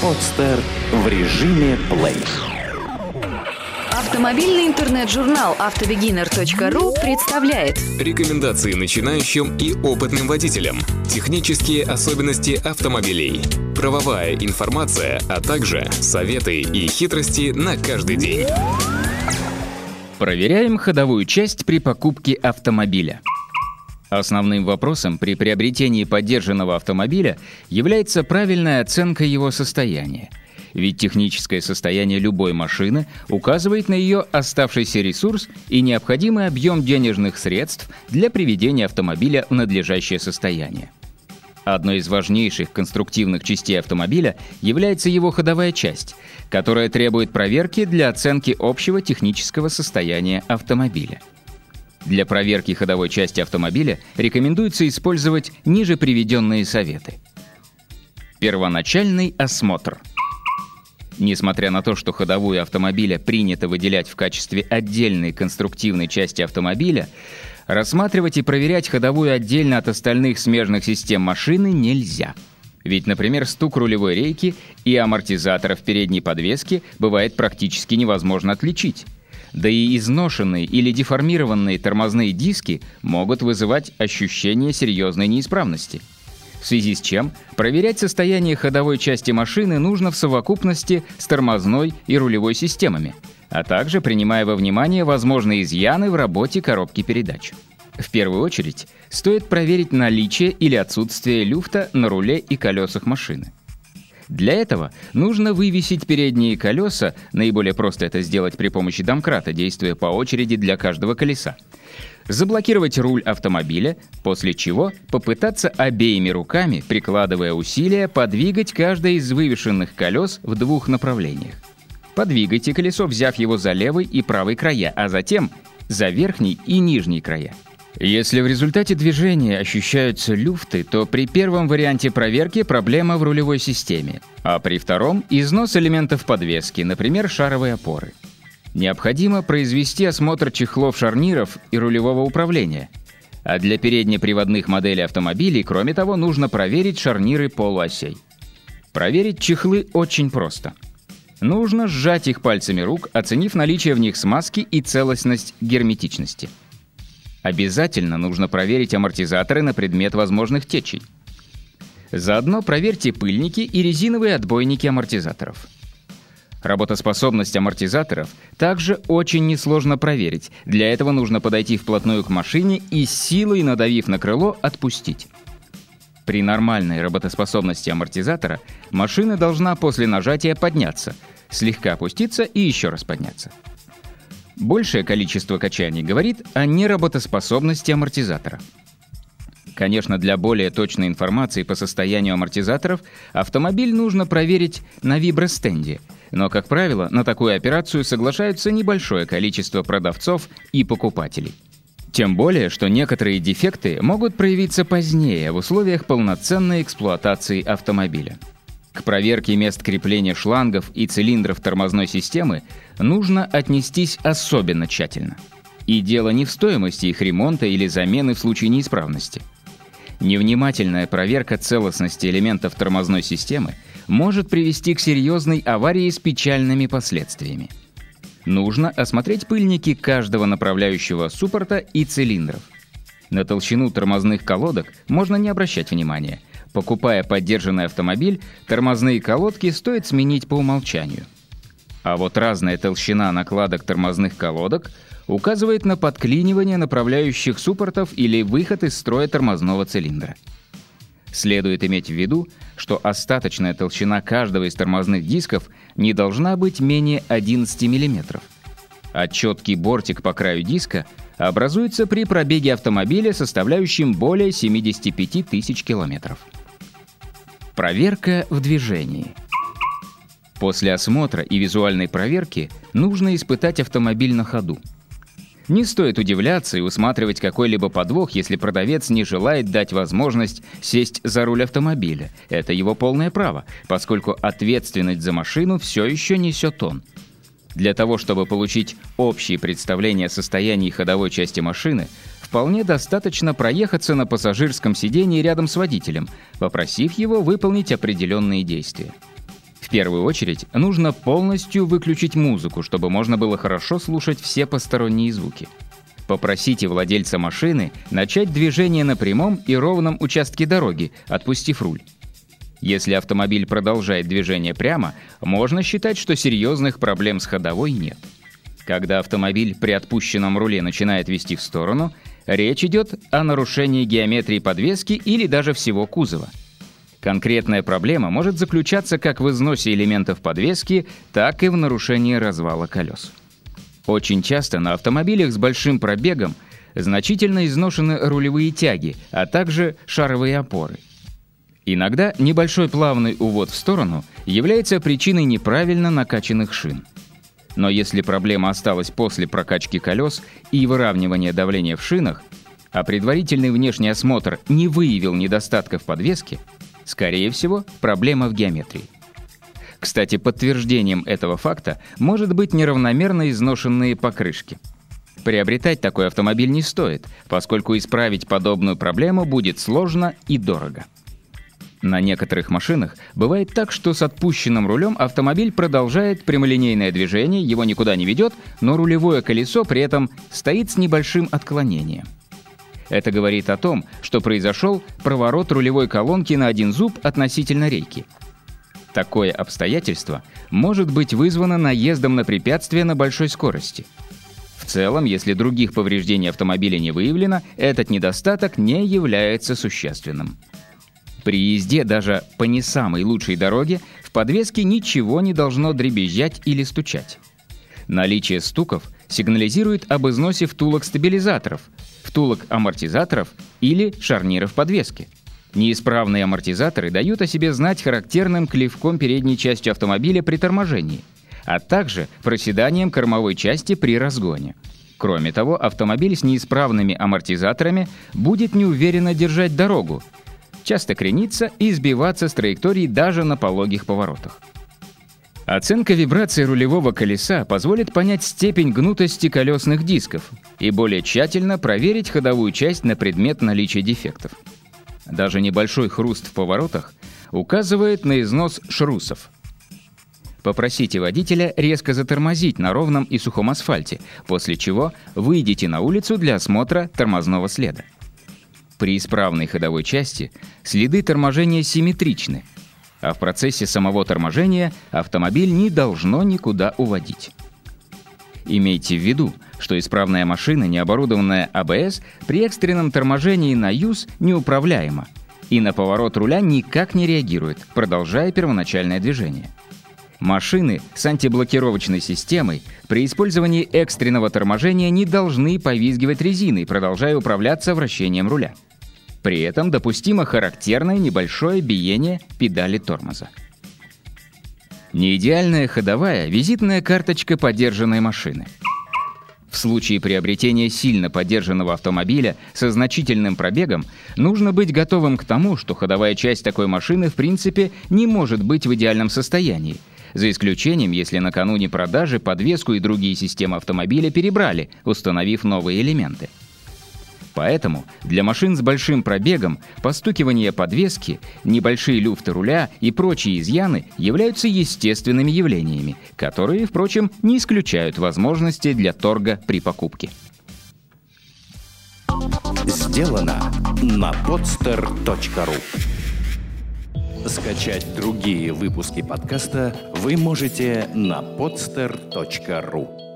Подстер в режиме плей. Автомобильный интернет-журнал автобегинер.ру представляет Рекомендации начинающим и опытным водителям. Технические особенности автомобилей. Правовая информация, а также советы и хитрости на каждый день. Проверяем ходовую часть при покупке автомобиля. Основным вопросом при приобретении поддержанного автомобиля является правильная оценка его состояния. Ведь техническое состояние любой машины указывает на ее оставшийся ресурс и необходимый объем денежных средств для приведения автомобиля в надлежащее состояние. Одной из важнейших конструктивных частей автомобиля является его ходовая часть, которая требует проверки для оценки общего технического состояния автомобиля. Для проверки ходовой части автомобиля рекомендуется использовать ниже приведенные советы. Первоначальный осмотр. Несмотря на то, что ходовую автомобиля принято выделять в качестве отдельной конструктивной части автомобиля, рассматривать и проверять ходовую отдельно от остальных смежных систем машины нельзя. Ведь, например, стук рулевой рейки и амортизаторов передней подвески бывает практически невозможно отличить. Да и изношенные или деформированные тормозные диски могут вызывать ощущение серьезной неисправности. В связи с чем проверять состояние ходовой части машины нужно в совокупности с тормозной и рулевой системами, а также принимая во внимание возможные изъяны в работе коробки передач. В первую очередь стоит проверить наличие или отсутствие люфта на руле и колесах машины. Для этого нужно вывесить передние колеса, наиболее просто это сделать при помощи домкрата, действуя по очереди для каждого колеса. Заблокировать руль автомобиля, после чего попытаться обеими руками, прикладывая усилия, подвигать каждое из вывешенных колес в двух направлениях. Подвигайте колесо, взяв его за левый и правый края, а затем за верхний и нижний края. Если в результате движения ощущаются люфты, то при первом варианте проверки проблема в рулевой системе, а при втором – износ элементов подвески, например, шаровые опоры. Необходимо произвести осмотр чехлов шарниров и рулевого управления. А для переднеприводных моделей автомобилей, кроме того, нужно проверить шарниры полуосей. Проверить чехлы очень просто. Нужно сжать их пальцами рук, оценив наличие в них смазки и целостность герметичности – Обязательно нужно проверить амортизаторы на предмет возможных течей. Заодно проверьте пыльники и резиновые отбойники амортизаторов. Работоспособность амортизаторов также очень несложно проверить. Для этого нужно подойти вплотную к машине и силой, надавив на крыло, отпустить. При нормальной работоспособности амортизатора машина должна после нажатия подняться, слегка опуститься и еще раз подняться. Большее количество качаний говорит о неработоспособности амортизатора. Конечно, для более точной информации по состоянию амортизаторов автомобиль нужно проверить на вибростенде, но, как правило, на такую операцию соглашаются небольшое количество продавцов и покупателей. Тем более, что некоторые дефекты могут проявиться позднее в условиях полноценной эксплуатации автомобиля. К проверке мест крепления шлангов и цилиндров тормозной системы нужно отнестись особенно тщательно. И дело не в стоимости их ремонта или замены в случае неисправности. Невнимательная проверка целостности элементов тормозной системы может привести к серьезной аварии с печальными последствиями. Нужно осмотреть пыльники каждого направляющего суппорта и цилиндров. На толщину тормозных колодок можно не обращать внимания – Покупая поддержанный автомобиль, тормозные колодки стоит сменить по умолчанию. А вот разная толщина накладок тормозных колодок указывает на подклинивание направляющих суппортов или выход из строя тормозного цилиндра. Следует иметь в виду, что остаточная толщина каждого из тормозных дисков не должна быть менее 11 мм. А четкий бортик по краю диска образуется при пробеге автомобиля, составляющем более 75 тысяч километров. Проверка в движении. После осмотра и визуальной проверки нужно испытать автомобиль на ходу. Не стоит удивляться и усматривать какой-либо подвох, если продавец не желает дать возможность сесть за руль автомобиля. Это его полное право, поскольку ответственность за машину все еще несет он. Для того, чтобы получить общее представление о состоянии ходовой части машины, вполне достаточно проехаться на пассажирском сидении рядом с водителем, попросив его выполнить определенные действия. В первую очередь, нужно полностью выключить музыку, чтобы можно было хорошо слушать все посторонние звуки. Попросите владельца машины начать движение на прямом и ровном участке дороги, отпустив руль. Если автомобиль продолжает движение прямо, можно считать, что серьезных проблем с ходовой нет. Когда автомобиль при отпущенном руле начинает вести в сторону, речь идет о нарушении геометрии подвески или даже всего кузова – Конкретная проблема может заключаться как в износе элементов подвески, так и в нарушении развала колес. Очень часто на автомобилях с большим пробегом значительно изношены рулевые тяги, а также шаровые опоры. Иногда небольшой плавный увод в сторону является причиной неправильно накачанных шин. Но если проблема осталась после прокачки колес и выравнивания давления в шинах, а предварительный внешний осмотр не выявил недостатков подвески – Скорее всего, проблема в геометрии. Кстати, подтверждением этого факта может быть неравномерно изношенные покрышки. Приобретать такой автомобиль не стоит, поскольку исправить подобную проблему будет сложно и дорого. На некоторых машинах бывает так, что с отпущенным рулем автомобиль продолжает прямолинейное движение, его никуда не ведет, но рулевое колесо при этом стоит с небольшим отклонением. Это говорит о том, что произошел проворот рулевой колонки на один зуб относительно рейки. Такое обстоятельство может быть вызвано наездом на препятствие на большой скорости. В целом, если других повреждений автомобиля не выявлено, этот недостаток не является существенным. При езде даже по не самой лучшей дороге в подвеске ничего не должно дребезжать или стучать. Наличие стуков сигнализирует об износе втулок стабилизаторов, втулок амортизаторов или шарниров подвески. Неисправные амортизаторы дают о себе знать характерным клевком передней части автомобиля при торможении, а также проседанием кормовой части при разгоне. Кроме того, автомобиль с неисправными амортизаторами будет неуверенно держать дорогу, часто крениться и сбиваться с траектории даже на пологих поворотах. Оценка вибрации рулевого колеса позволит понять степень гнутости колесных дисков и более тщательно проверить ходовую часть на предмет наличия дефектов. Даже небольшой хруст в поворотах указывает на износ шрусов. Попросите водителя резко затормозить на ровном и сухом асфальте, после чего выйдите на улицу для осмотра тормозного следа. При исправной ходовой части следы торможения симметричны – а в процессе самого торможения автомобиль не должно никуда уводить. Имейте в виду, что исправная машина, не оборудованная АБС, при экстренном торможении на ЮЗ неуправляема и на поворот руля никак не реагирует, продолжая первоначальное движение. Машины с антиблокировочной системой при использовании экстренного торможения не должны повизгивать резиной, продолжая управляться вращением руля. При этом допустимо характерное небольшое биение педали тормоза. Неидеальная ходовая – визитная карточка подержанной машины. В случае приобретения сильно подержанного автомобиля со значительным пробегом нужно быть готовым к тому, что ходовая часть такой машины в принципе не может быть в идеальном состоянии, за исключением, если накануне продажи подвеску и другие системы автомобиля перебрали, установив новые элементы – Поэтому для машин с большим пробегом постукивание подвески, небольшие люфты руля и прочие изъяны являются естественными явлениями, которые, впрочем, не исключают возможности для торга при покупке. Сделано на podster.ru Скачать другие выпуски подкаста вы можете на podster.ru